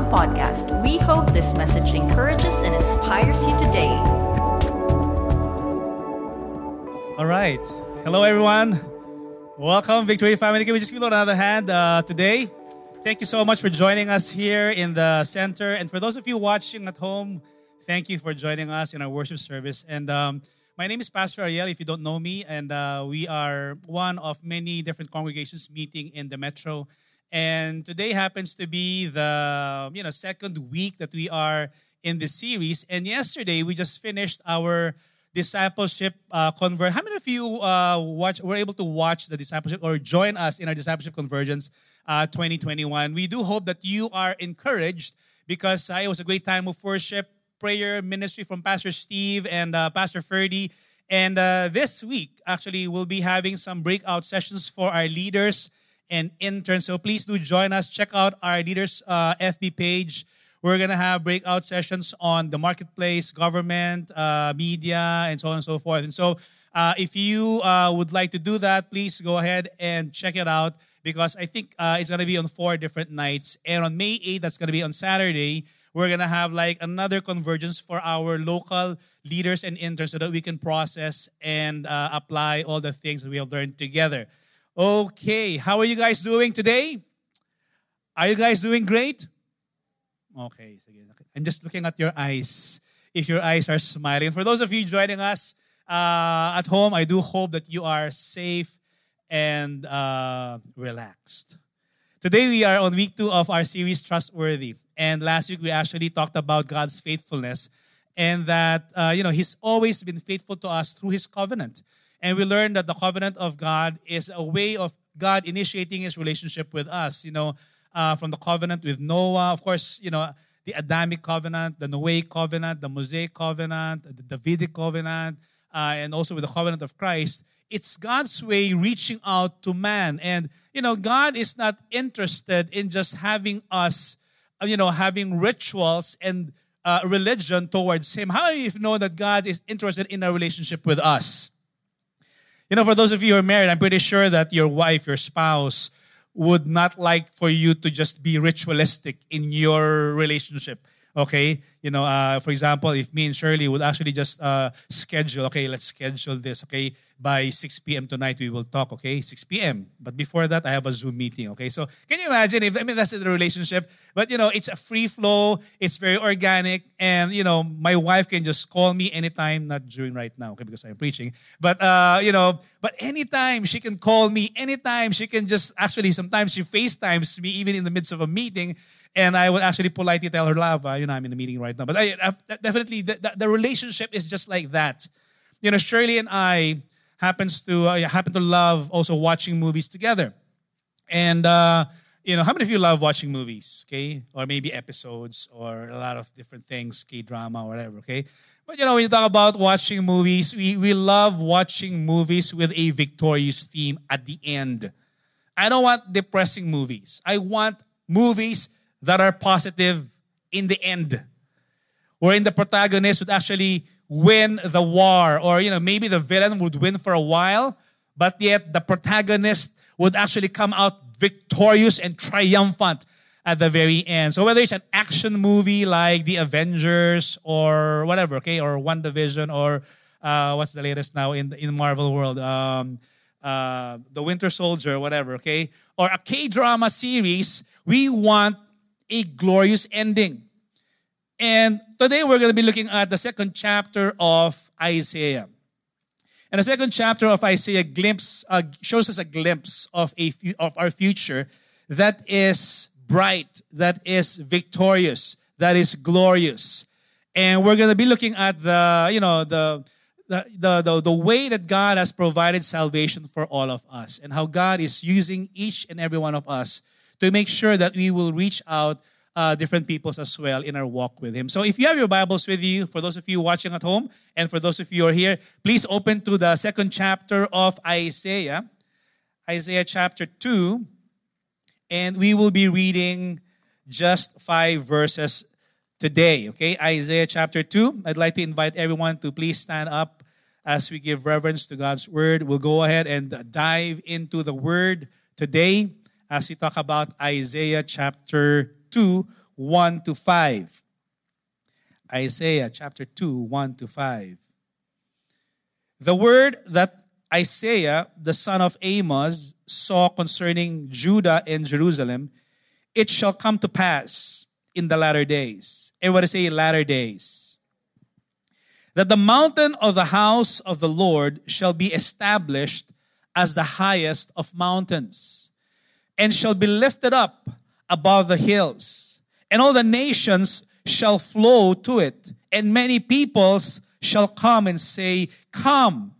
Podcast. We hope this message encourages and inspires you today. All right. Hello, everyone. Welcome, Victory Family. Can we just give you another hand uh, today? Thank you so much for joining us here in the center. And for those of you watching at home, thank you for joining us in our worship service. And um, my name is Pastor Ariel, if you don't know me, and uh, we are one of many different congregations meeting in the metro. And today happens to be the you know second week that we are in this series. And yesterday we just finished our discipleship uh, convert. How many of you uh, watch were able to watch the discipleship or join us in our discipleship convergence uh, 2021? We do hope that you are encouraged because uh, it was a great time of worship prayer ministry from Pastor Steve and uh, Pastor Ferdy. And uh, this week, actually, we'll be having some breakout sessions for our leaders and interns. So please do join us. Check out our leaders' uh, FB page. We're going to have breakout sessions on the marketplace, government, uh, media, and so on and so forth. And so uh, if you uh, would like to do that, please go ahead and check it out because I think uh, it's going to be on four different nights. And on May 8th, that's going to be on Saturday, we're gonna have like another convergence for our local leaders and interns so that we can process and uh, apply all the things that we have learned together. Okay, how are you guys doing today? Are you guys doing great? Okay, I'm just looking at your eyes. If your eyes are smiling. For those of you joining us uh, at home, I do hope that you are safe and uh, relaxed. Today we are on week two of our series, Trustworthy. And last week we actually talked about God's faithfulness and that, uh, you know, He's always been faithful to us through His covenant. And we learned that the covenant of God is a way of God initiating His relationship with us, you know, uh, from the covenant with Noah, of course, you know, the Adamic covenant, the Noahic covenant, the Mosaic covenant, the Davidic covenant, uh, and also with the covenant of Christ. It's God's way reaching out to man. And, you know, God is not interested in just having us uh, you know, having rituals and uh, religion towards Him. How do you know that God is interested in a relationship with us? You know, for those of you who are married, I'm pretty sure that your wife, your spouse, would not like for you to just be ritualistic in your relationship. Okay, you know, uh, for example, if me and Shirley would actually just uh, schedule, okay, let's schedule this, okay, by 6 p.m. tonight we will talk, okay, 6 p.m. But before that, I have a Zoom meeting, okay. So can you imagine if I mean that's the relationship, but you know, it's a free flow, it's very organic, and you know, my wife can just call me anytime, not during right now, okay, because I'm preaching, but uh, you know, but anytime she can call me, anytime she can just actually sometimes she FaceTimes me even in the midst of a meeting and I would actually politely tell her, uh, you know, I'm in a meeting right now. But I, I definitely, the, the, relationship is just like that. You know, Shirley and I happens to uh, happen to love also watching movies together. And, uh, you know, how many of you love watching movies, okay? Or maybe episodes or a lot of different things, K-drama or whatever, okay? But, you know, when you talk about watching movies, we, we love watching movies with a victorious theme at the end. I don't want depressing movies. I want movies that are positive in the end. Wherein the protagonist would actually win the war, or you know, maybe the villain would win for a while, but yet the protagonist would actually come out victorious and triumphant at the very end. So whether it's an action movie like The Avengers or whatever, okay, or WandaVision or uh, what's the latest now in in Marvel world, um, uh, The Winter Soldier, whatever, okay, or a K drama series, we want a glorious ending. And today we're going to be looking at the second chapter of Isaiah. And the second chapter of Isaiah glimpse uh, shows us a glimpse of a of our future that is bright, that is victorious, that is glorious. And we're going to be looking at the, you know, the the, the, the, the way that God has provided salvation for all of us and how God is using each and every one of us to make sure that we will reach out uh, different peoples as well in our walk with Him. So if you have your Bibles with you, for those of you watching at home and for those of you who are here, please open to the second chapter of Isaiah, Isaiah chapter 2, and we will be reading just five verses today. Okay, Isaiah chapter 2. I'd like to invite everyone to please stand up as we give reverence to God's word. We'll go ahead and dive into the word today as we talk about Isaiah chapter 2, 1 to 5. Isaiah chapter 2, 1 to 5. The word that Isaiah, the son of Amos, saw concerning Judah and Jerusalem, it shall come to pass in the latter days. Everybody say latter days. That the mountain of the house of the Lord shall be established as the highest of mountains, and shall be lifted up above the hills, and all the nations shall flow to it, and many peoples shall come and say, Come,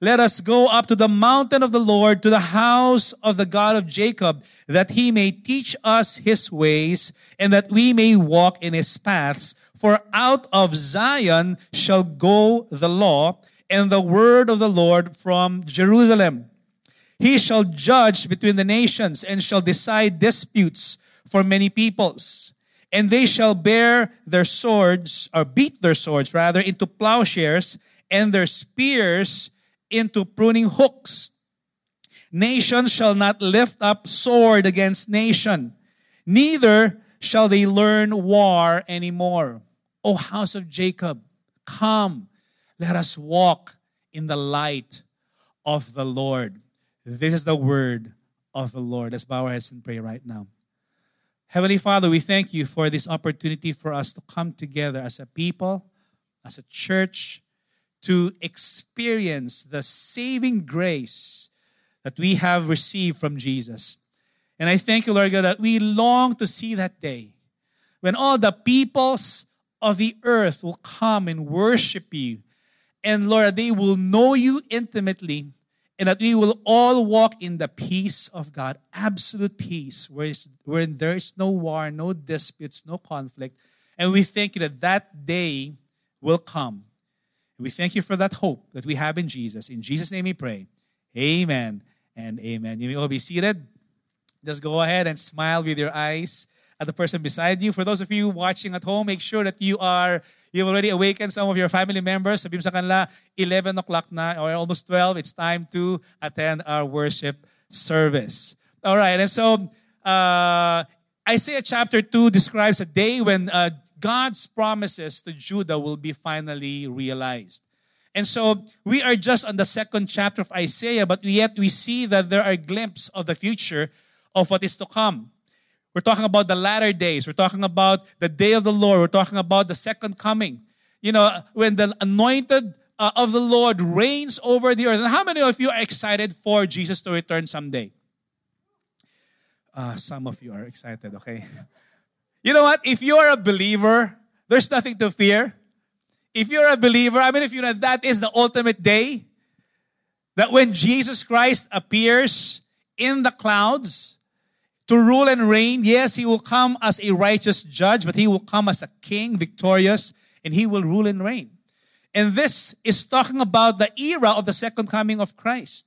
let us go up to the mountain of the Lord, to the house of the God of Jacob, that he may teach us his ways, and that we may walk in his paths. For out of Zion shall go the law, and the word of the Lord from Jerusalem. He shall judge between the nations, and shall decide disputes for many peoples and they shall bear their swords, or beat their swords rather, into plowshares, and their spears into pruning hooks. Nation shall not lift up sword against nation, neither shall they learn war anymore. O house of Jacob, come, let us walk in the light of the Lord. This is the word of the Lord. Let's bow our heads and pray right now. Heavenly Father, we thank you for this opportunity for us to come together as a people, as a church, to experience the saving grace that we have received from Jesus. And I thank you, Lord God, that we long to see that day when all the peoples of the earth will come and worship you. And Lord, they will know you intimately and that we will all walk in the peace of God, absolute peace, where, there is no war, no disputes, no conflict. And we thank you that that day will come. We thank you for that hope that we have in Jesus. In Jesus' name we pray. Amen and amen. You may all be seated. Just go ahead and smile with your eyes at the person beside you. For those of you watching at home, make sure that you are You've already awakened some of your family members. Sabi sa kanila, 11 o'clock na or almost 12. It's time to attend our worship service. All right, and so uh, Isaiah chapter 2 describes a day when uh, God's promises to Judah will be finally realized. And so we are just on the second chapter of Isaiah, but yet we see that there are glimpses of the future of what is to come. We're talking about the latter days. We're talking about the day of the Lord. We're talking about the second coming. You know, when the anointed uh, of the Lord reigns over the earth. And how many of you are excited for Jesus to return someday? Uh, some of you are excited, okay? You know what? If you're a believer, there's nothing to fear. If you're a believer, I mean, if you know that is the ultimate day, that when Jesus Christ appears in the clouds, to rule and reign. Yes, he will come as a righteous judge, but he will come as a king, victorious, and he will rule and reign. And this is talking about the era of the second coming of Christ.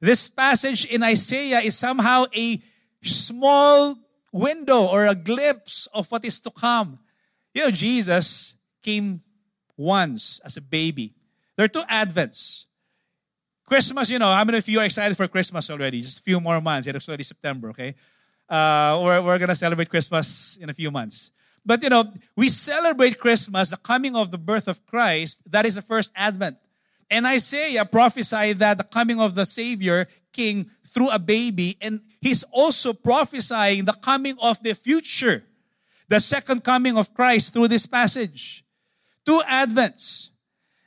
This passage in Isaiah is somehow a small window or a glimpse of what is to come. You know, Jesus came once as a baby. There are two Advents. Christmas, you know, how many of you are excited for Christmas already? Just a few more months. It's already September, okay? Uh, we're we're going to celebrate Christmas in a few months. But you know, we celebrate Christmas, the coming of the birth of Christ. That is the first advent. And Isaiah prophesied that the coming of the Savior King through a baby, and he's also prophesying the coming of the future, the second coming of Christ through this passage. Two advents.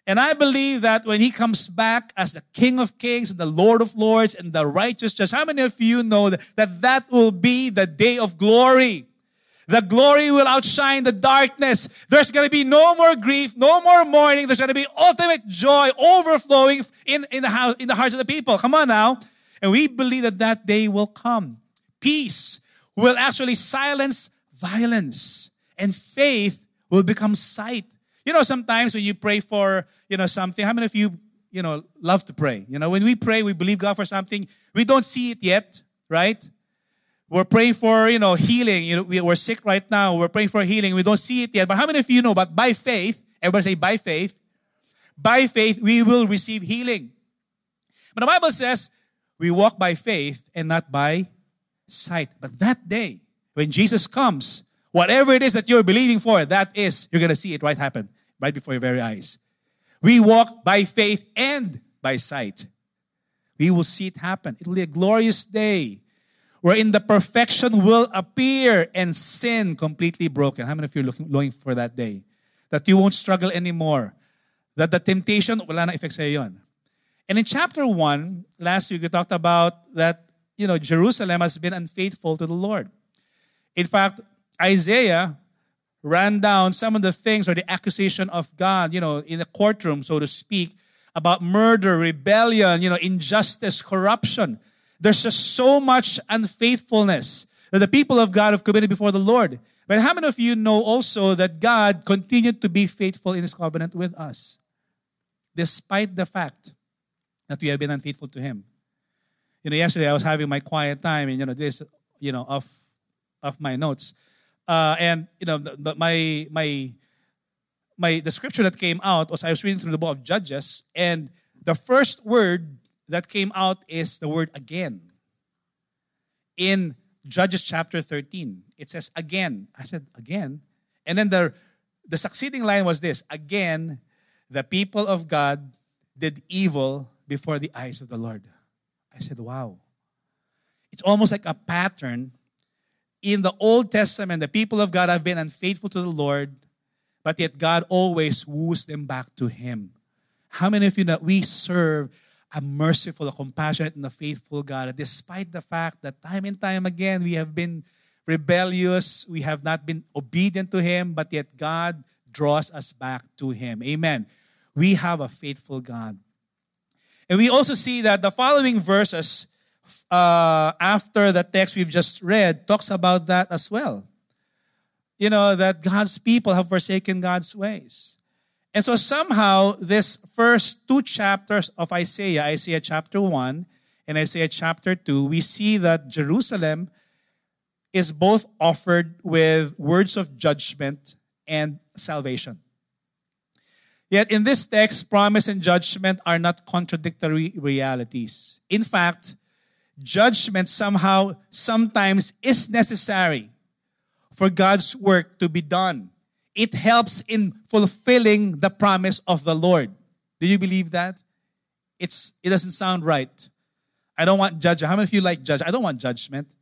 And I believe that when he comes back as the King of Kings and the Lord of Lords and the righteous judge, how many of you know that that, that will be the day of glory? The glory will outshine the darkness. There's going to be no more grief, no more mourning. There's going to be ultimate joy overflowing in, in, the house, in the hearts of the people. Come on now. And we believe that that day will come. Peace will actually silence violence, and faith will become sight. You know, sometimes when you pray for, you know, something, how many of you, you know, love to pray? You know, when we pray, we believe God for something, we don't see it yet, right? We're praying for, you know, healing. You know, we're sick right now. We're praying for healing. We don't see it yet. But how many of you know, but by faith, everybody say by faith, by faith, we will receive healing. But the Bible says we walk by faith and not by sight. But that day, when Jesus comes, Whatever it is that you're believing for, that is, you're going to see it right happen, right before your very eyes. We walk by faith and by sight. We will see it happen. It will be a glorious day wherein the perfection will appear and sin completely broken. How many of you are looking, longing for that day? That you won't struggle anymore. That the temptation, wala na effect sa'yo. And in chapter 1, last week we talked about that, you know, Jerusalem has been unfaithful to the Lord. In fact, Isaiah ran down some of the things or the accusation of God, you know, in the courtroom, so to speak, about murder, rebellion, you know, injustice, corruption. There's just so much unfaithfulness that the people of God have committed before the Lord. But how many of you know also that God continued to be faithful in his covenant with us? Despite the fact that we have been unfaithful to him. You know, yesterday I was having my quiet time and you know, this, you know, of of my notes. Uh, and you know, the, the, my my my the scripture that came out was I was reading through the book of Judges, and the first word that came out is the word again. In Judges chapter 13, it says again. I said again, and then the the succeeding line was this: again, the people of God did evil before the eyes of the Lord. I said, wow. It's almost like a pattern in the Old Testament, the people of God have been unfaithful to the Lord, but yet God always woos them back to Him. How many of you know we serve a merciful, a compassionate, and a faithful God, despite the fact that time and time again we have been rebellious, we have not been obedient to Him, but yet God draws us back to Him. Amen. We have a faithful God. And we also see that the following verses uh, after the text we've just read talks about that as well. You know, that God's people have forsaken God's ways. And so somehow, this first two chapters of Isaiah, Isaiah chapter 1 and Isaiah chapter 2, we see that Jerusalem is both offered with words of judgment and salvation. Yet in this text, promise and judgment are not contradictory realities. In fact, judgment somehow sometimes is necessary for God's work to be done. It helps in fulfilling the promise of the Lord. Do you believe that? It's it doesn't sound right. I don't want judgment. How many of you like judge? I don't want judgment.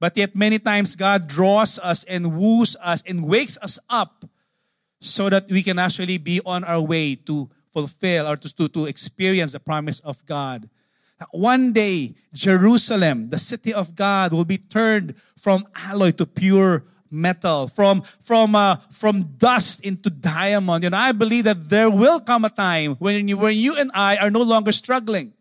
But yet many times God draws us and woos us and wakes us up so that we can actually be on our way to fulfill or to, to, to experience the promise of God. One day, Jerusalem, the city of God, will be turned from alloy to pure metal, from, from, uh, from dust into diamond. And I believe that there will come a time when you, when you and I are no longer struggling.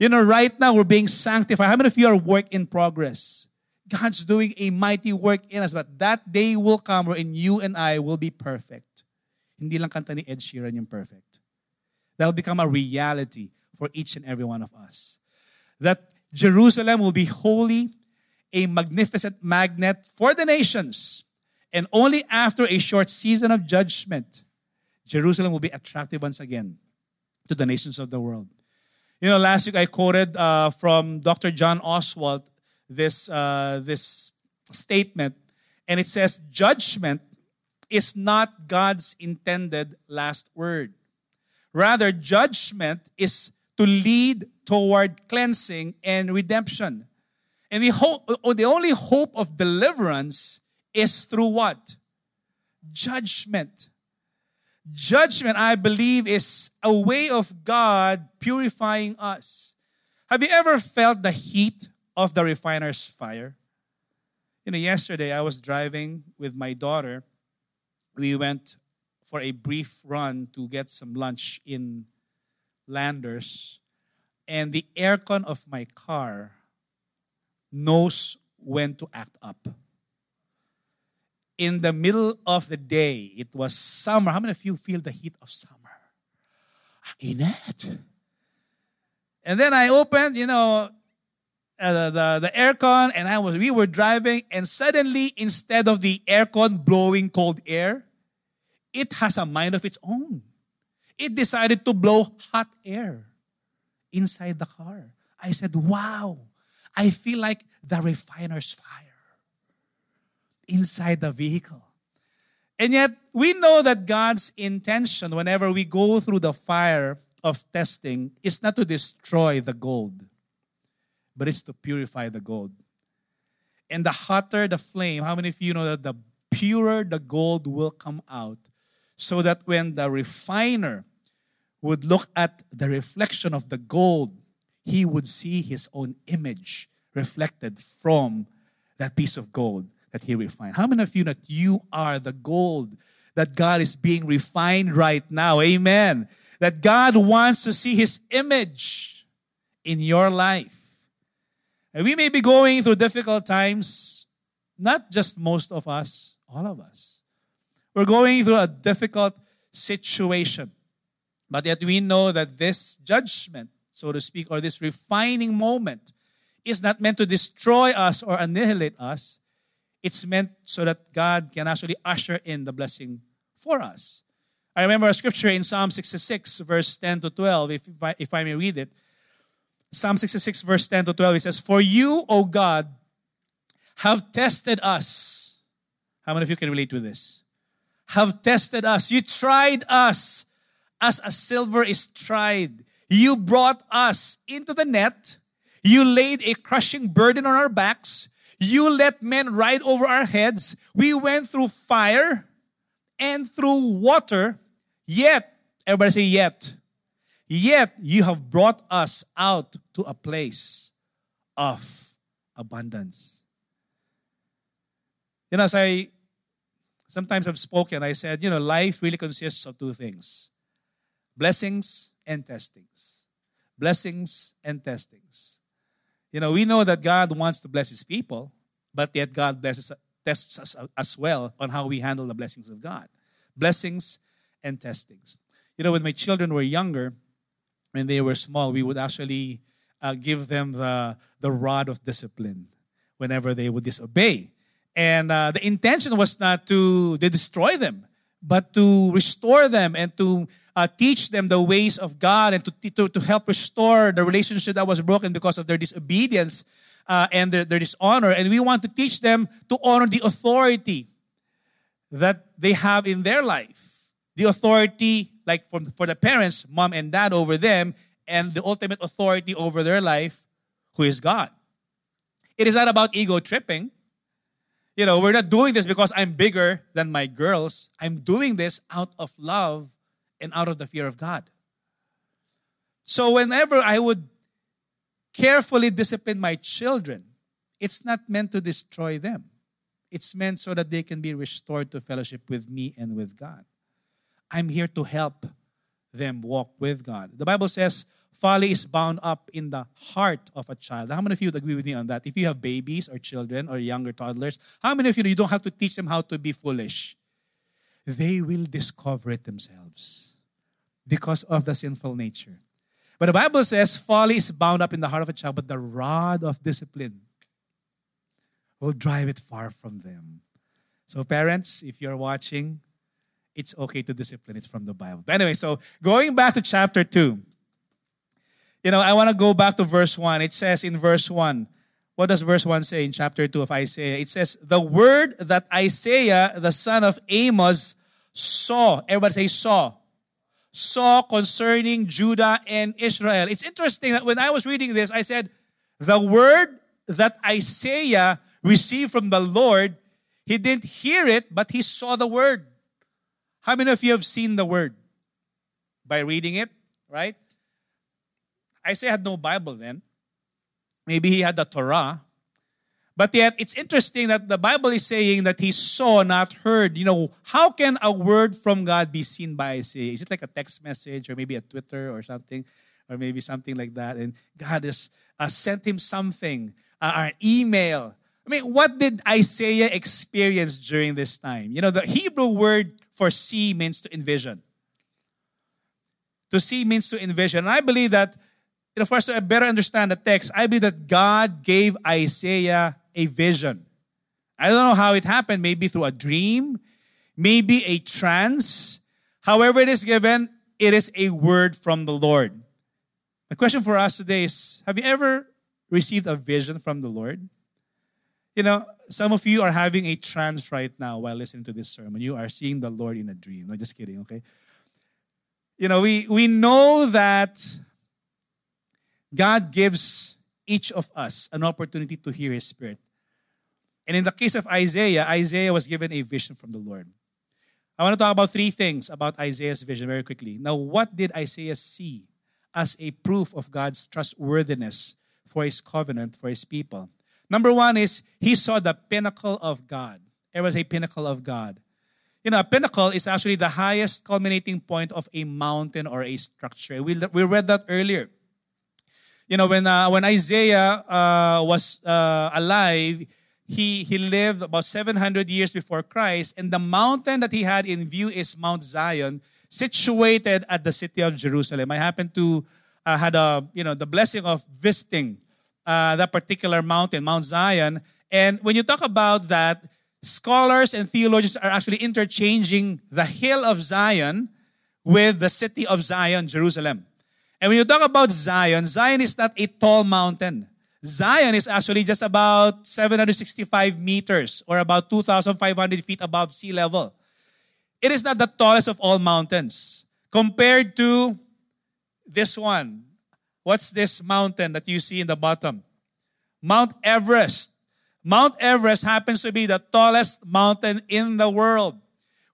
You know, right now we're being sanctified. How many of you are work in progress? God's doing a mighty work in us, but that day will come when you and I will be perfect. Hindi lang kanta ni Ed Sheeran yung perfect. That'll become a reality for each and every one of us. That Jerusalem will be holy, a magnificent magnet for the nations. And only after a short season of judgment, Jerusalem will be attractive once again to the nations of the world. You know, last week I quoted uh, from Dr. John Oswalt this, uh, this statement, and it says, Judgment is not God's intended last word. Rather, judgment is to lead toward cleansing and redemption. And the, hope, oh, the only hope of deliverance is through what? Judgment. Judgment, I believe, is a way of God purifying us. Have you ever felt the heat of the refiner's fire? You know, yesterday I was driving with my daughter. We went for a brief run to get some lunch in Landers, and the aircon of my car knows when to act up. In the middle of the day, it was summer. How many of you feel the heat of summer? In it. And then I opened, you know, uh, the, the, the aircon, and I was we were driving, and suddenly, instead of the aircon blowing cold air, it has a mind of its own it decided to blow hot air inside the car. I said, wow, I feel like the refiner's fire. inside the vehicle. And yet, we know that God's intention whenever we go through the fire of testing is not to destroy the gold, but it's to purify the gold. And the hotter the flame, how many of you know that the purer the gold will come out? So that when the refiner would look at the reflection of the gold, he would see his own image reflected from that piece of gold that he refined. How many of you know that you are the gold that God is being refined right now? Amen. That God wants to see his image in your life. And we may be going through difficult times, not just most of us, all of us. We're going through a difficult situation. But yet we know that this judgment, so to speak, or this refining moment is not meant to destroy us or annihilate us. It's meant so that God can actually usher in the blessing for us. I remember a scripture in Psalm 66, verse 10 to 12, if, if, I, if I may read it. Psalm 66, verse 10 to 12, it says, For you, O God, have tested us. How many of you can relate with this? Have tested us. You tried us as a silver is tried. You brought us into the net you laid a crushing burden on our backs. You let men ride over our heads. We went through fire and through water. Yet, everybody say, yet. Yet you have brought us out to a place of abundance. You know, as I sometimes I've spoken, I said, you know, life really consists of two things blessings and testings. Blessings and testings. You know, we know that God wants to bless his people, but yet God blesses tests us as well on how we handle the blessings of God. Blessings and testings. You know, when my children were younger, when they were small, we would actually uh, give them the, the rod of discipline whenever they would disobey. And uh, the intention was not to, destroy them, but to restore them and to uh, teach them the ways of God and to, to, to help restore the relationship that was broken because of their disobedience uh, and their, their dishonor. And we want to teach them to honor the authority that they have in their life. The authority, like for the parents, mom and dad over them, and the ultimate authority over their life, who is God. It is not about ego tripping. You know, we're not doing this because I'm bigger than my girls. I'm doing this out of love and out of the fear of God. So whenever I would carefully discipline my children, it's not meant to destroy them. It's meant so that they can be restored to fellowship with me and with God. I'm here to help them walk with God. The Bible says folly is bound up in the heart of a child. How many of you would agree with me on that? If you have babies or children or younger toddlers, how many of you know you don't have to teach them how to be foolish? They will discover it themselves because of the sinful nature. But the Bible says folly is bound up in the heart of a child, but the rod of discipline will drive it far from them. So, parents, if you're watching, it's okay to discipline. It's from the Bible. But anyway, so going back to chapter 2, you know, I want to go back to verse 1. It says in verse 1, what does verse 1 say in chapter 2 of Isaiah? It says, The word that Isaiah, the son of Amos, saw. Everybody say, saw saw concerning Judah and Israel. It's interesting that when I was reading this, I said, the word that Isaiah received from the Lord, he didn't hear it, but he saw the word. How many of you have seen the word? By reading it, right? Isaiah had no Bible then. Maybe he had the Torah, but yet, it's interesting that the Bible is saying that he saw, not heard. You know, how can a word from God be seen by Isaiah? Is it like a text message or maybe a Twitter or something? Or maybe something like that. And God has uh, sent him something, uh, an email. I mean, what did Isaiah experience during this time? You know, the Hebrew word for see means to envision. To see means to envision. And I believe that, you know, for us to better understand the text, I believe that God gave Isaiah a vision. I don't know how it happened, maybe through a dream, maybe a trance. However, it is given, it is a word from the Lord. The question for us today is Have you ever received a vision from the Lord? You know, some of you are having a trance right now while listening to this sermon. You are seeing the Lord in a dream. No, just kidding, okay? You know, we, we know that God gives each of us an opportunity to hear His Spirit. And in the case of Isaiah, Isaiah was given a vision from the Lord. I want to talk about three things about Isaiah's vision very quickly. Now, what did Isaiah see as a proof of God's trustworthiness for his covenant, for his people? Number one is he saw the pinnacle of God. There was a pinnacle of God. You know, a pinnacle is actually the highest culminating point of a mountain or a structure. We, we read that earlier. You know, when, uh, when Isaiah uh, was uh, alive, he, he lived about 700 years before Christ, and the mountain that he had in view is Mount Zion, situated at the city of Jerusalem. I happened to uh, had a you know the blessing of visiting uh, that particular mountain, Mount Zion. And when you talk about that, scholars and theologians are actually interchanging the hill of Zion with the city of Zion, Jerusalem. And when you talk about Zion, Zion is not a tall mountain. Zion is actually just about 765 meters or about 2,500 feet above sea level. It is not the tallest of all mountains compared to this one. What's this mountain that you see in the bottom? Mount Everest. Mount Everest happens to be the tallest mountain in the world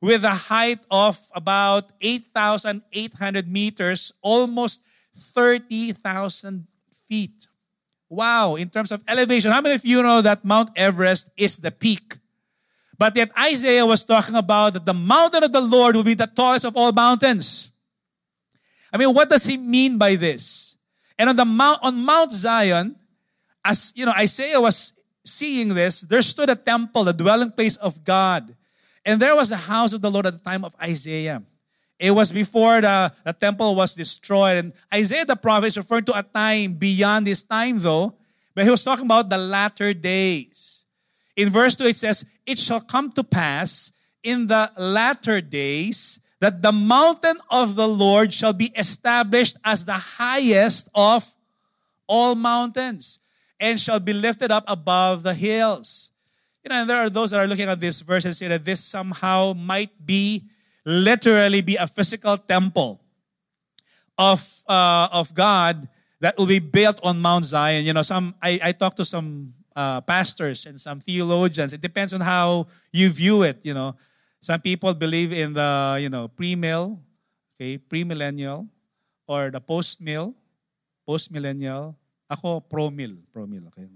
with a height of about 8,800 meters, almost 30,000 feet. Wow, in terms of elevation, how many of you know that Mount Everest is the peak? But yet Isaiah was talking about that the mountain of the Lord will be the tallest of all mountains. I mean, what does he mean by this? And on the mount on Mount Zion, as you know, Isaiah was seeing this, there stood a temple, the dwelling place of God. And there was a house of the Lord at the time of Isaiah. It was before the, the temple was destroyed. And Isaiah the prophet is referring to a time beyond this time, though, but he was talking about the latter days. In verse 2, it says, It shall come to pass in the latter days that the mountain of the Lord shall be established as the highest of all mountains and shall be lifted up above the hills. You know, and there are those that are looking at this verse and say that this somehow might be literally be a physical temple of uh, of God that will be built on Mount Zion. You know, some I, I talked to some uh, pastors and some theologians. It depends on how you view it. You know, some people believe in the you know pre-mill, okay, pre-millennial, or the post-mill, post-millennial. Ako pro-mill, pro-mill. Okay,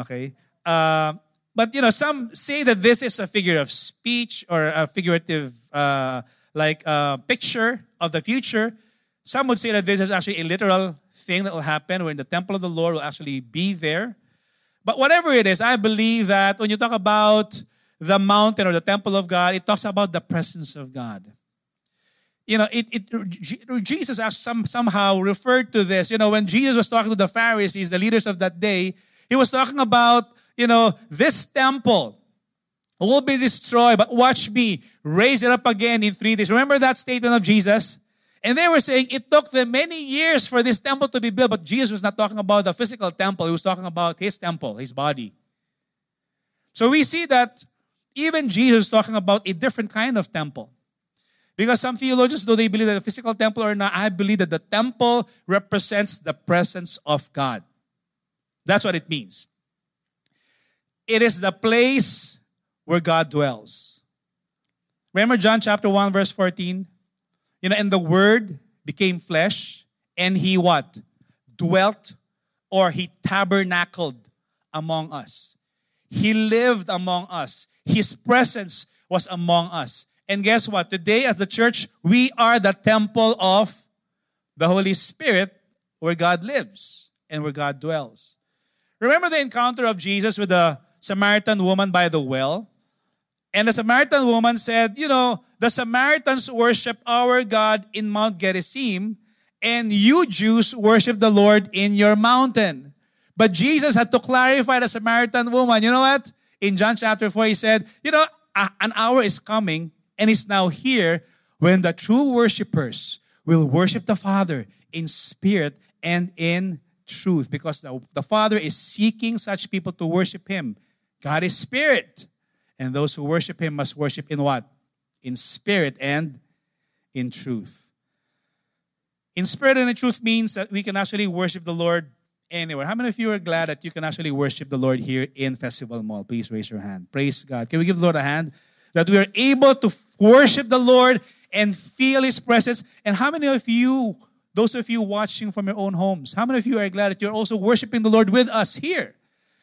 okay. Uh, but you know, some say that this is a figure of speech or a figurative, uh, like a picture of the future. Some would say that this is actually a literal thing that will happen when the temple of the Lord will actually be there. But whatever it is, I believe that when you talk about the mountain or the temple of God, it talks about the presence of God. You know, it, it Jesus some, somehow referred to this. You know, when Jesus was talking to the Pharisees, the leaders of that day, he was talking about you know, this temple will be destroyed, but watch me raise it up again in three days. Remember that statement of Jesus? And they were saying it took them many years for this temple to be built, but Jesus was not talking about the physical temple, he was talking about his temple, his body. So we see that even Jesus talking about a different kind of temple. Because some theologians, though they believe that the physical temple or not, I believe that the temple represents the presence of God. That's what it means. It is the place where God dwells. Remember John chapter 1 verse 14? You know, and the word became flesh and he what? Dwelt or he tabernacled among us. He lived among us. His presence was among us. And guess what? Today, as the church, we are the temple of the Holy Spirit where God lives and where God dwells. Remember the encounter of Jesus with the Samaritan woman by the well. And the Samaritan woman said, You know, the Samaritans worship our God in Mount Gerizim, and you Jews worship the Lord in your mountain. But Jesus had to clarify the Samaritan woman. You know what? In John chapter 4, he said, You know, an hour is coming and is now here when the true worshipers will worship the Father in spirit and in truth because the, the Father is seeking such people to worship Him God is spirit. And those who worship him must worship in what? In spirit and in truth. In spirit and in truth means that we can actually worship the Lord anywhere. How many of you are glad that you can actually worship the Lord here in Festival Mall? Please raise your hand. Praise God. Can we give the Lord a hand? That we are able to worship the Lord and feel His presence. And how many of you, those of you watching from your own homes, how many of you are glad that you're also worshiping the Lord with us here?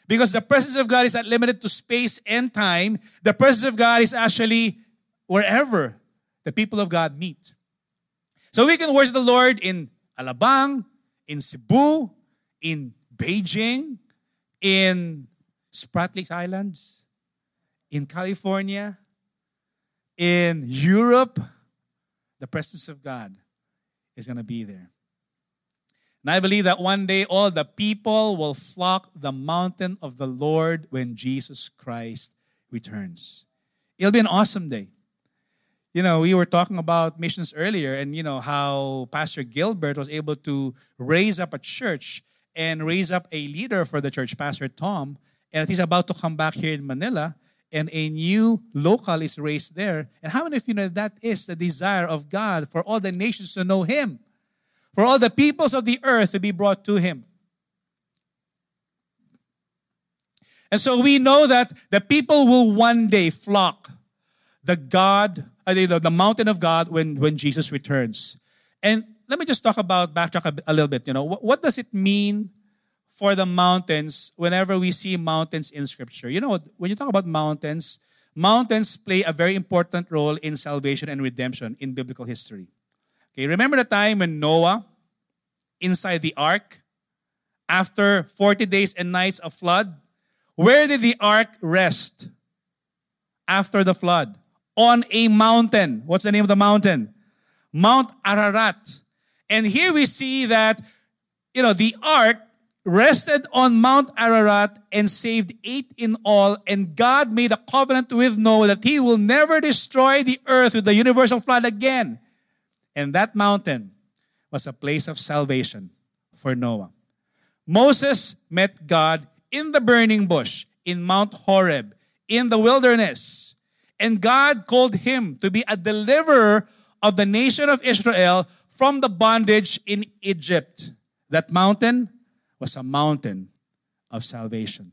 Because the presence of God is not limited to space and time. The presence of God is actually wherever the people of God meet. So we can worship the Lord in Alabang, in Cebu, in Beijing, in Spratly Islands, in California, in Europe. The presence of God is going to be there. And I believe that one day all the people will flock the mountain of the Lord when Jesus Christ returns. It'll be an awesome day you know, we were talking about missions earlier and, you know, how Pastor Gilbert was able to raise up a church and raise up a leader for the church, Pastor Tom. And he's about to come back here in Manila and a new local is raised there. And how many of you know that is the desire of God for all the nations to know Him, for all the peoples of the earth to be brought to Him? And so we know that the people will one day flock the God uh, the, mountain of God when, when Jesus returns. And let me just talk about, backtrack a, a little bit. You know, what, what does it mean for the mountains whenever we see mountains in Scripture? You know, when you talk about mountains, mountains play a very important role in salvation and redemption in biblical history. Okay, remember the time when Noah, inside the ark, after 40 days and nights of flood, where did the ark rest after the flood? on a mountain. What's the name of the mountain? Mount Ararat. And here we see that, you know, the ark rested on Mount Ararat and saved eight in all. And God made a covenant with Noah that he will never destroy the earth with the universal flood again. And that mountain was a place of salvation for Noah. Moses met God in the burning bush, in Mount Horeb, in the wilderness. And God called him to be a deliverer of the nation of Israel from the bondage in Egypt. That mountain was a mountain of salvation.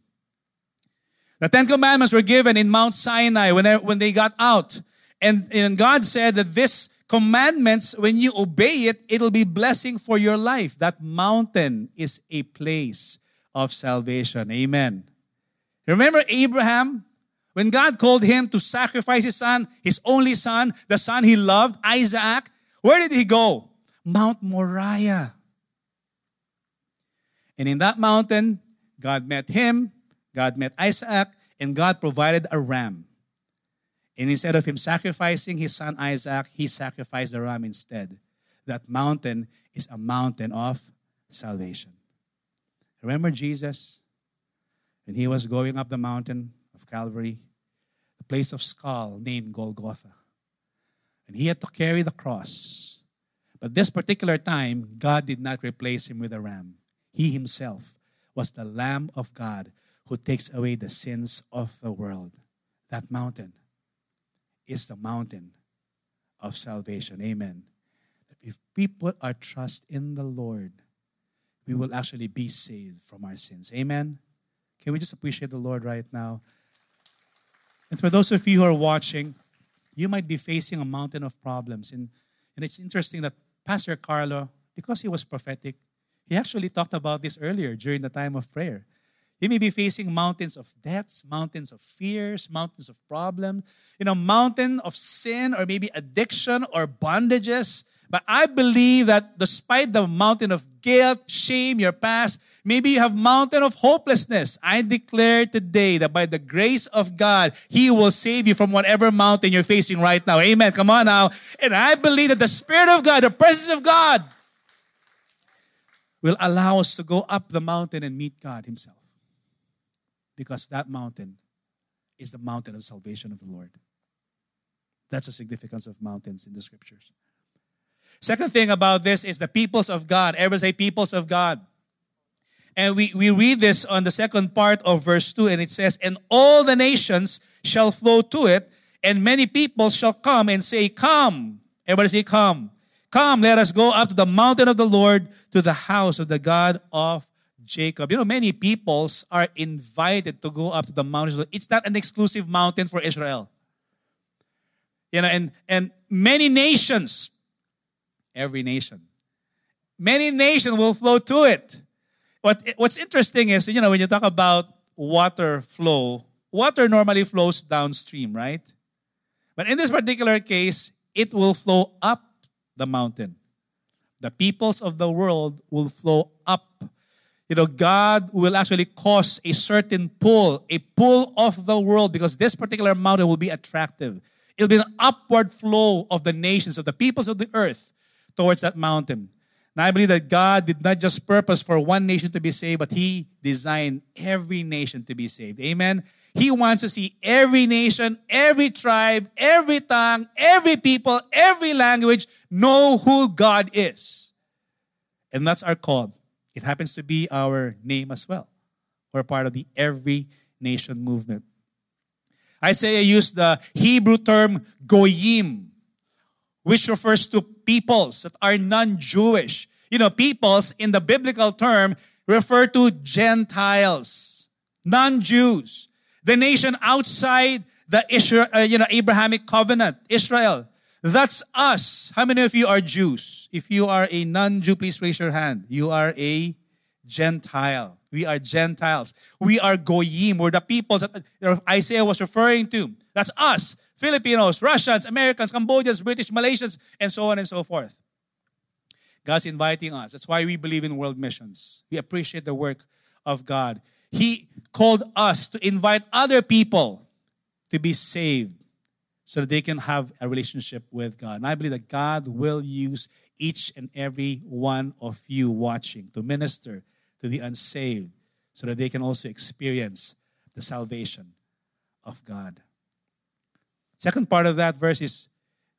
The Ten Commandments were given in Mount Sinai when they, when they got out. And, and God said that this commandments, when you obey it, it'll be blessing for your life. That mountain is a place of salvation. Amen. Remember Abraham? When God called him to sacrifice his son, his only son, the son he loved, Isaac, where did he go? Mount Moriah. And in that mountain, God met him, God met Isaac, and God provided a ram. And instead of him sacrificing his son Isaac, he sacrificed the ram instead. That mountain is a mountain of salvation. Remember Jesus? When he was going up the mountain of Calvary, the place of skull named Golgotha. And he had to carry the cross. But this particular time, God did not replace him with a ram. He himself was the Lamb of God who takes away the sins of the world. That mountain is the mountain of salvation. Amen. If we put our trust in the Lord, we will actually be saved from our sins. Amen. Can we just appreciate the Lord right now? And for those of you who are watching, you might be facing a mountain of problems. And, and it's interesting that Pastor Carlo, because he was prophetic, he actually talked about this earlier during the time of prayer. You may be facing mountains of debts, mountains of fears, mountains of problems, you know, mountain of sin or maybe addiction or bondages. But I believe that despite the mountain of guilt, shame, your past, maybe you have mountain of hopelessness. I declare today that by the grace of God, He will save you from whatever mountain you're facing right now. Amen. Come on now. And I believe that the Spirit of God, the presence of God, will allow us to go up the mountain and meet God Himself. Because that mountain is the mountain of salvation of the Lord. That's the significance of mountains in the scriptures. Second thing about this is the peoples of God. Everybody say peoples of God. And we, we read this on the second part of verse 2, and it says, And all the nations shall flow to it, and many people shall come and say, Come. Everybody say, Come. Come, let us go up to the mountain of the Lord, to the house of the God of Jacob. You know, many peoples are invited to go up to the mountain. It's not an exclusive mountain for Israel. You know, and, and many nations, every nation, many nations will flow to it. What, what's interesting is, you know, when you talk about water flow, water normally flows downstream, right? But in this particular case, it will flow up the mountain. The peoples of the world will flow up. You know, God will actually cause a certain pull, a pull of the world, because this particular mountain will be attractive. It'll be an upward flow of the nations, of the peoples of the earth towards that mountain. And I believe that God did not just purpose for one nation to be saved, but He designed every nation to be saved. Amen. He wants to see every nation, every tribe, every tongue, every people, every language know who God is. And that's our call. It happens to be our name as well. We're part of the every nation movement. Isaiah used the Hebrew term goyim, which refers to peoples that are non-Jewish. You know, peoples in the biblical term refer to Gentiles, non-Jews, the nation outside the Israel, uh, you know, Abrahamic covenant, Israel. That's us. How many of you are Jews? If you are a non-Jew, please raise your hand. You are a Gentile. We are Gentiles. We are Goyim. We're the people that Isaiah was referring to. That's us. Filipinos, Russians, Americans, Cambodians, British, Malaysians, and so on and so forth. God's inviting us. That's why we believe in world missions. We appreciate the work of God. He called us to invite other people to be saved so that they can have a relationship with God. And I believe that God will use each and every one of you watching to minister to the unsaved so that they can also experience the salvation of God. Second part of that verse is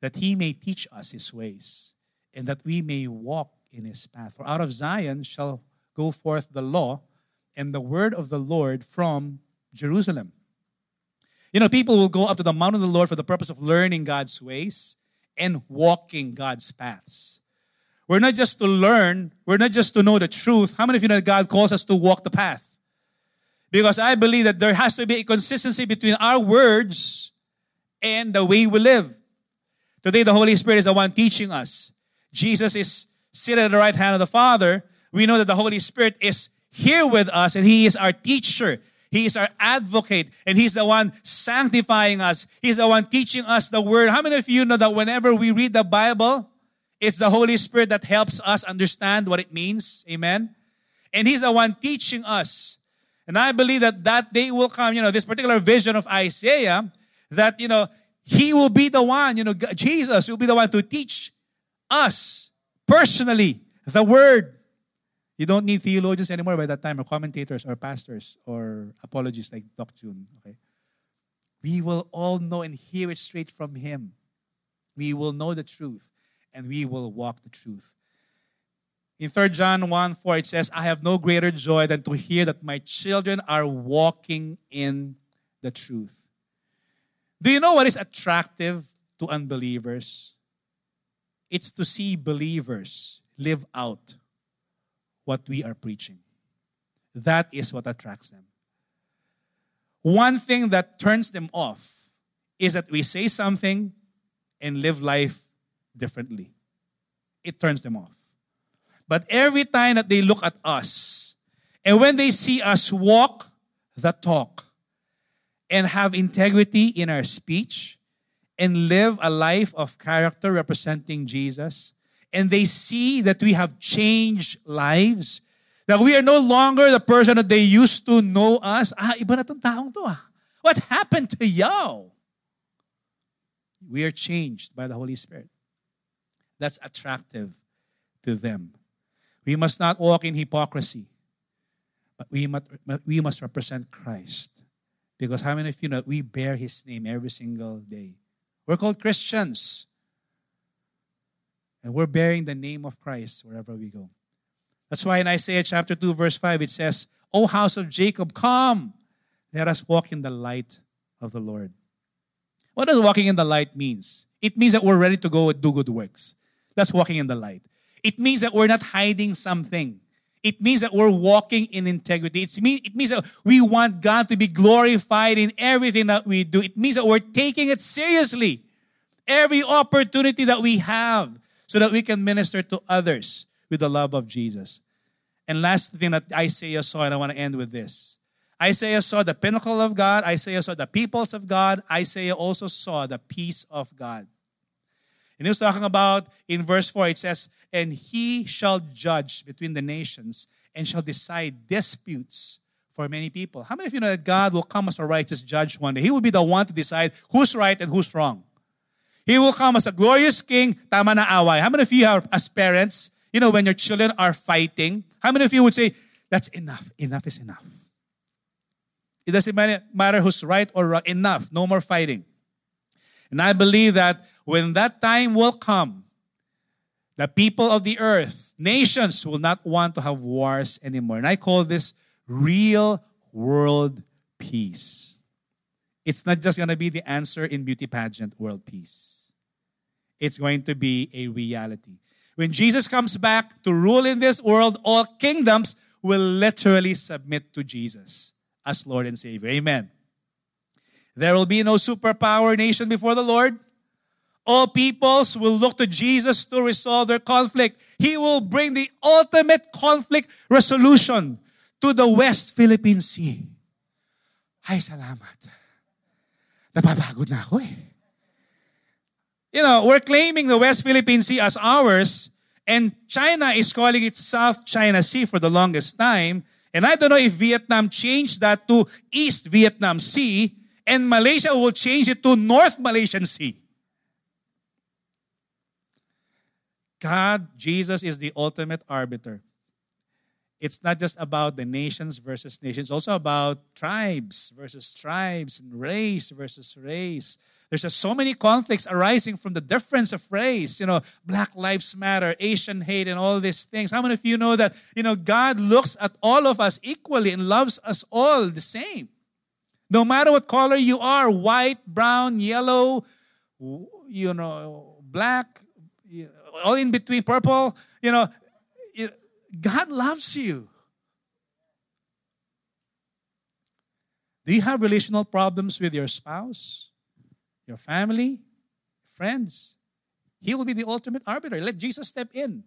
that he may teach us his ways and that we may walk in his path. For out of Zion shall go forth the law and the word of the Lord from Jerusalem. You know, people will go up to the mountain of the Lord for the purpose of learning God's ways and walking God's paths. We're not just to learn, we're not just to know the truth. How many of you know that God calls us to walk the path? Because I believe that there has to be a consistency between our words and the way we live. Today, the Holy Spirit is the one teaching us. Jesus is seated at the right hand of the Father. We know that the Holy Spirit is here with us and He is our teacher. He is our advocate and He's the one sanctifying us. He's the one teaching us the Word. How many of you know that whenever we read the Bible, it's the Holy Spirit that helps us understand what it means. Amen. And He's the one teaching us. And I believe that that day will come, you know, this particular vision of Isaiah, that, you know, He will be the one, you know, Jesus will be the one to teach us personally the Word. You don't need theologians anymore by that time, or commentators, or pastors, or apologists like Doc June. Okay? We will all know and hear it straight from Him. We will know the truth and we will walk the truth. In 3 John 1 4, it says, I have no greater joy than to hear that my children are walking in the truth. Do you know what is attractive to unbelievers? It's to see believers live out what we are preaching. That is what attracts them. One thing that turns them off is that we say something and live life differently. It turns them off. But every time that they look at us, and when they see us walk the talk and have integrity in our speech and live a life of character representing Jesus, and they see that we have changed lives, that we are no longer the person that they used to know us. Ah, iba na tong taong to ah. What happened to y'all? We are changed by the Holy Spirit that's attractive to them. We must not walk in hypocrisy, but we must, we must represent Christ. Because how many of you know we bear his name every single day? We're called Christians. And we're bearing the name of Christ wherever we go. That's why in Isaiah chapter 2, verse 5, it says, O house of Jacob, come, let us walk in the light of the Lord. What does walking in the light means? It means that we're ready to go and do good works. That's walking in the light. It means that we're not hiding something. It means that we're walking in integrity. It's mean, it means that we want God to be glorified in everything that we do. It means that we're taking it seriously. Every opportunity that we have so that we can minister to others with the love of Jesus. And last thing that Isaiah saw, and I want to end with this. Isaiah saw the pinnacle of God. Isaiah saw the peoples of God. Isaiah also saw the peace of God. And he was talking about in verse 4, it says, And he shall judge between the nations and shall decide disputes for many people. How many of you know that God will come as a righteous judge one day? He will be the one to decide who's right and who's wrong. He will come as a glorious king, tama na away. How many of you are, as parents, you know, when your children are fighting, how many of you would say, that's enough, enough is enough? It doesn't matter who's right or wrong, enough, no more fighting. And I believe that when that time will come, the people of the earth, nations will not want to have wars anymore. And I call this real world peace. It's not just going to be the answer in beauty pageant world peace. It's going to be a reality. When Jesus comes back to rule in this world, all kingdoms will literally submit to Jesus as Lord and Savior. Amen. There will be no superpower nation before the Lord. All peoples will look to Jesus to resolve their conflict. He will bring the ultimate conflict resolution to the West Philippine Sea. Ay, salamat. Napapagod na ako eh. You know, we're claiming the West Philippine Sea as ours, and China is calling it South China Sea for the longest time. And I don't know if Vietnam changed that to East Vietnam Sea, and Malaysia will change it to North Malaysian Sea. God, Jesus is the ultimate arbiter. It's not just about the nations versus nations, also about tribes versus tribes and race versus race. There's just so many conflicts arising from the difference of race. You know, Black Lives Matter, Asian hate, and all these things. How many of you know that, you know, God looks at all of us equally and loves us all the same? No matter what color you are white, brown, yellow, you know, black, all in between, purple, you know, God loves you. Do you have relational problems with your spouse, your family, friends? He will be the ultimate arbiter. Let Jesus step in.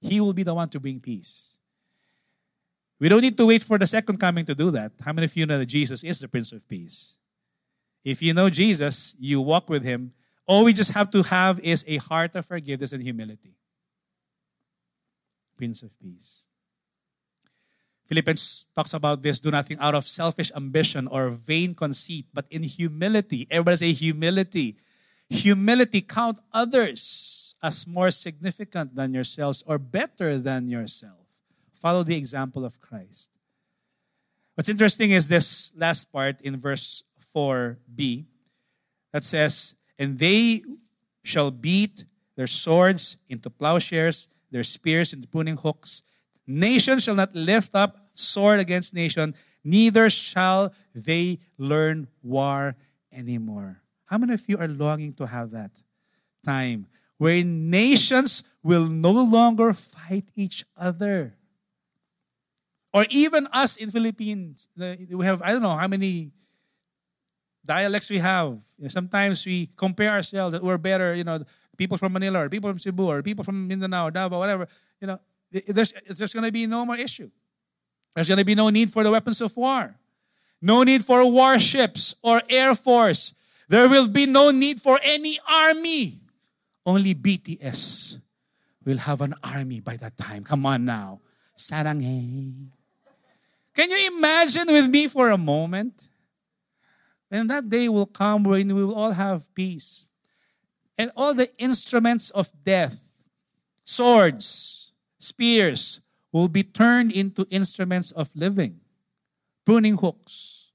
He will be the one to bring peace. We don't need to wait for the second coming to do that. How many of you know that Jesus is the Prince of Peace? If you know Jesus, you walk with him. All we just have to have is a heart of forgiveness and humility. Prince of Peace. Philippians talks about this do nothing out of selfish ambition or vain conceit, but in humility. Everybody say humility. Humility, count others as more significant than yourselves or better than yourself. Follow the example of Christ. What's interesting is this last part in verse 4b that says, And they shall beat their swords into plowshares their spears and pruning hooks. Nation shall not lift up sword against nation, neither shall they learn war anymore. How many of you are longing to have that time where nations will no longer fight each other? Or even us in Philippines, we have, I don't know how many dialects we have. Sometimes we compare ourselves that we're better, you know, people from Manila or people from Cebu or people from Mindanao Davao, whatever, you know, there's, there's going to be no more issue. There's going to be no need for the weapons of war. No need for warships or air force. There will be no need for any army. Only BTS will have an army by that time. Come on now. Saranghe. Eh. Can you imagine with me for a moment? And that day will come when we will all have peace and all the instruments of death, swords, spears, will be turned into instruments of living, pruning hooks,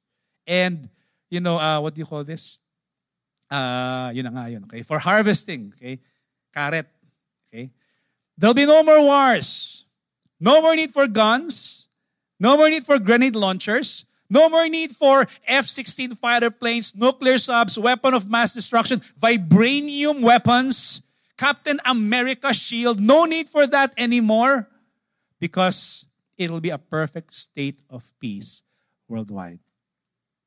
and you know uh, what do you call this? Uh, yun nga yun, okay? For harvesting, okay? Karet, okay? There'll be no more wars, No more need for guns. No more need for grenade launchers. No more need for F 16 fighter planes, nuclear subs, weapon of mass destruction, vibranium weapons, Captain America shield. No need for that anymore because it'll be a perfect state of peace worldwide.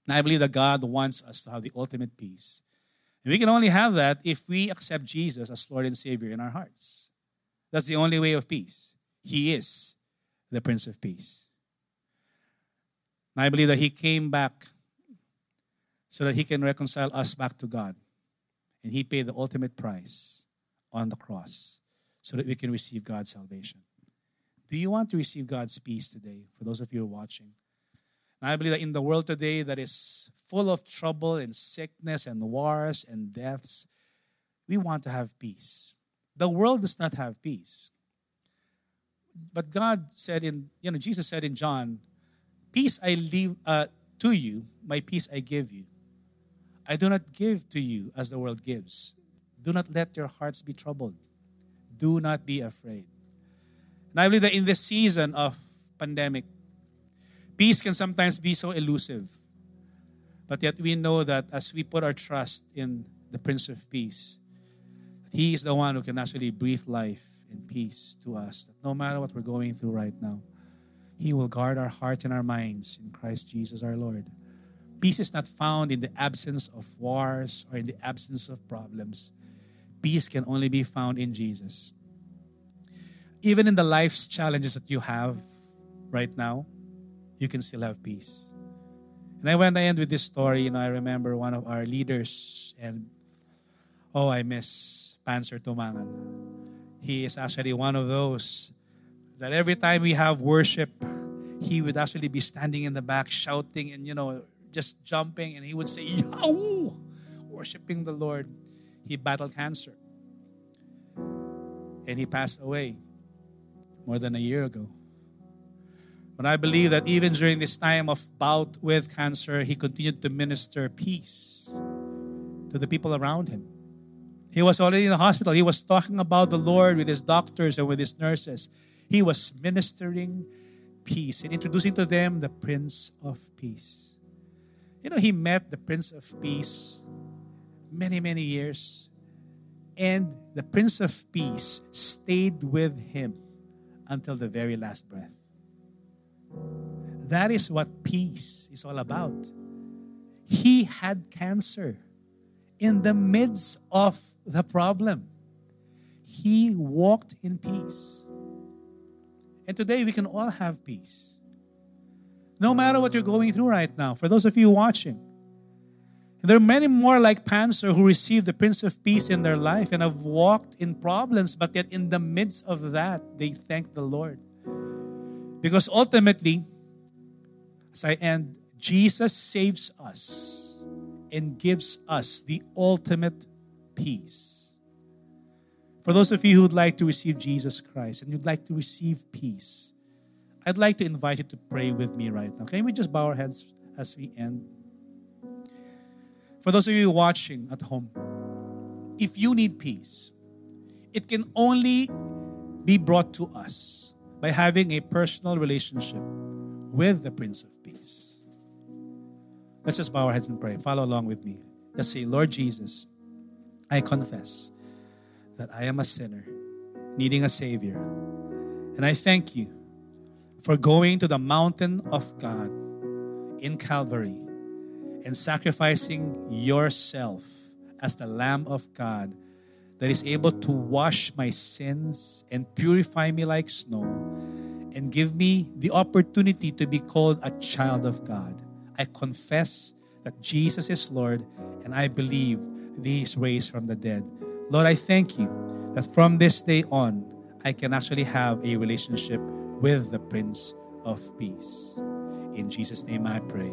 And I believe that God wants us to have the ultimate peace. And we can only have that if we accept Jesus as Lord and Savior in our hearts. That's the only way of peace. He is the Prince of Peace. And I believe that He came back so that He can reconcile us back to God. And He paid the ultimate price on the cross so that we can receive God's salvation. Do you want to receive God's peace today? For those of you who are watching, and I believe that in the world today that is full of trouble and sickness and wars and deaths, we want to have peace. The world does not have peace. But God said in, you know, Jesus said in John, Peace I leave uh, to you, my peace I give you. I do not give to you as the world gives. Do not let your hearts be troubled. Do not be afraid. And I believe that in this season of pandemic, Peace can sometimes be so elusive. But yet we know that as we put our trust in the Prince of Peace, He is the one who can actually breathe life and peace to us. No matter what we're going through right now, He will guard our hearts and our minds in Christ Jesus our Lord. Peace is not found in the absence of wars or in the absence of problems. Peace can only be found in Jesus. Even in the life's challenges that you have right now, you can still have peace. And I, when to end with this story, you know, I remember one of our leaders, and oh, I miss Panzer Tumangan. He is actually one of those that every time we have worship, he would actually be standing in the back shouting and, you know, just jumping, and he would say, Yahoo! Worshiping the Lord. He battled cancer. And he passed away more than a year ago. But I believe that even during this time of bout with cancer, he continued to minister peace to the people around him. He was already in the hospital. He was talking about the Lord with his doctors and with his nurses. He was ministering peace and introducing to them the Prince of Peace. You know, he met the Prince of Peace many, many years. And the Prince of Peace stayed with him until the very last breath. That is what peace is all about. He had cancer in the midst of the problem. He walked in peace. And today we can all have peace. No matter what you're going through right now, for those of you watching, there are many more like Panzer who received the Prince of Peace in their life and have walked in problems, but yet in the midst of that, they thank the Lord. Because ultimately, as I end, Jesus saves us and gives us the ultimate peace. For those of you who would like to receive Jesus Christ and you'd like to receive peace, I'd like to invite you to pray with me right now. Can we just bow our heads as we end? For those of you watching at home, if you need peace, it can only be brought to us by having a personal relationship with the Prince of Peace. Let's just bow our heads and pray. Follow along with me. Let's say, Lord Jesus, I confess that I am a sinner needing a Savior. And I thank you for going to the mountain of God in Calvary and sacrificing yourself as the Lamb of God that is able to wash my sins and purify me like snow and give me the opportunity to be called a child of God. I confess that Jesus is Lord and I believe that He is raised from the dead. Lord, I thank you that from this day on, I can actually have a relationship with the Prince of Peace. In Jesus' name I pray.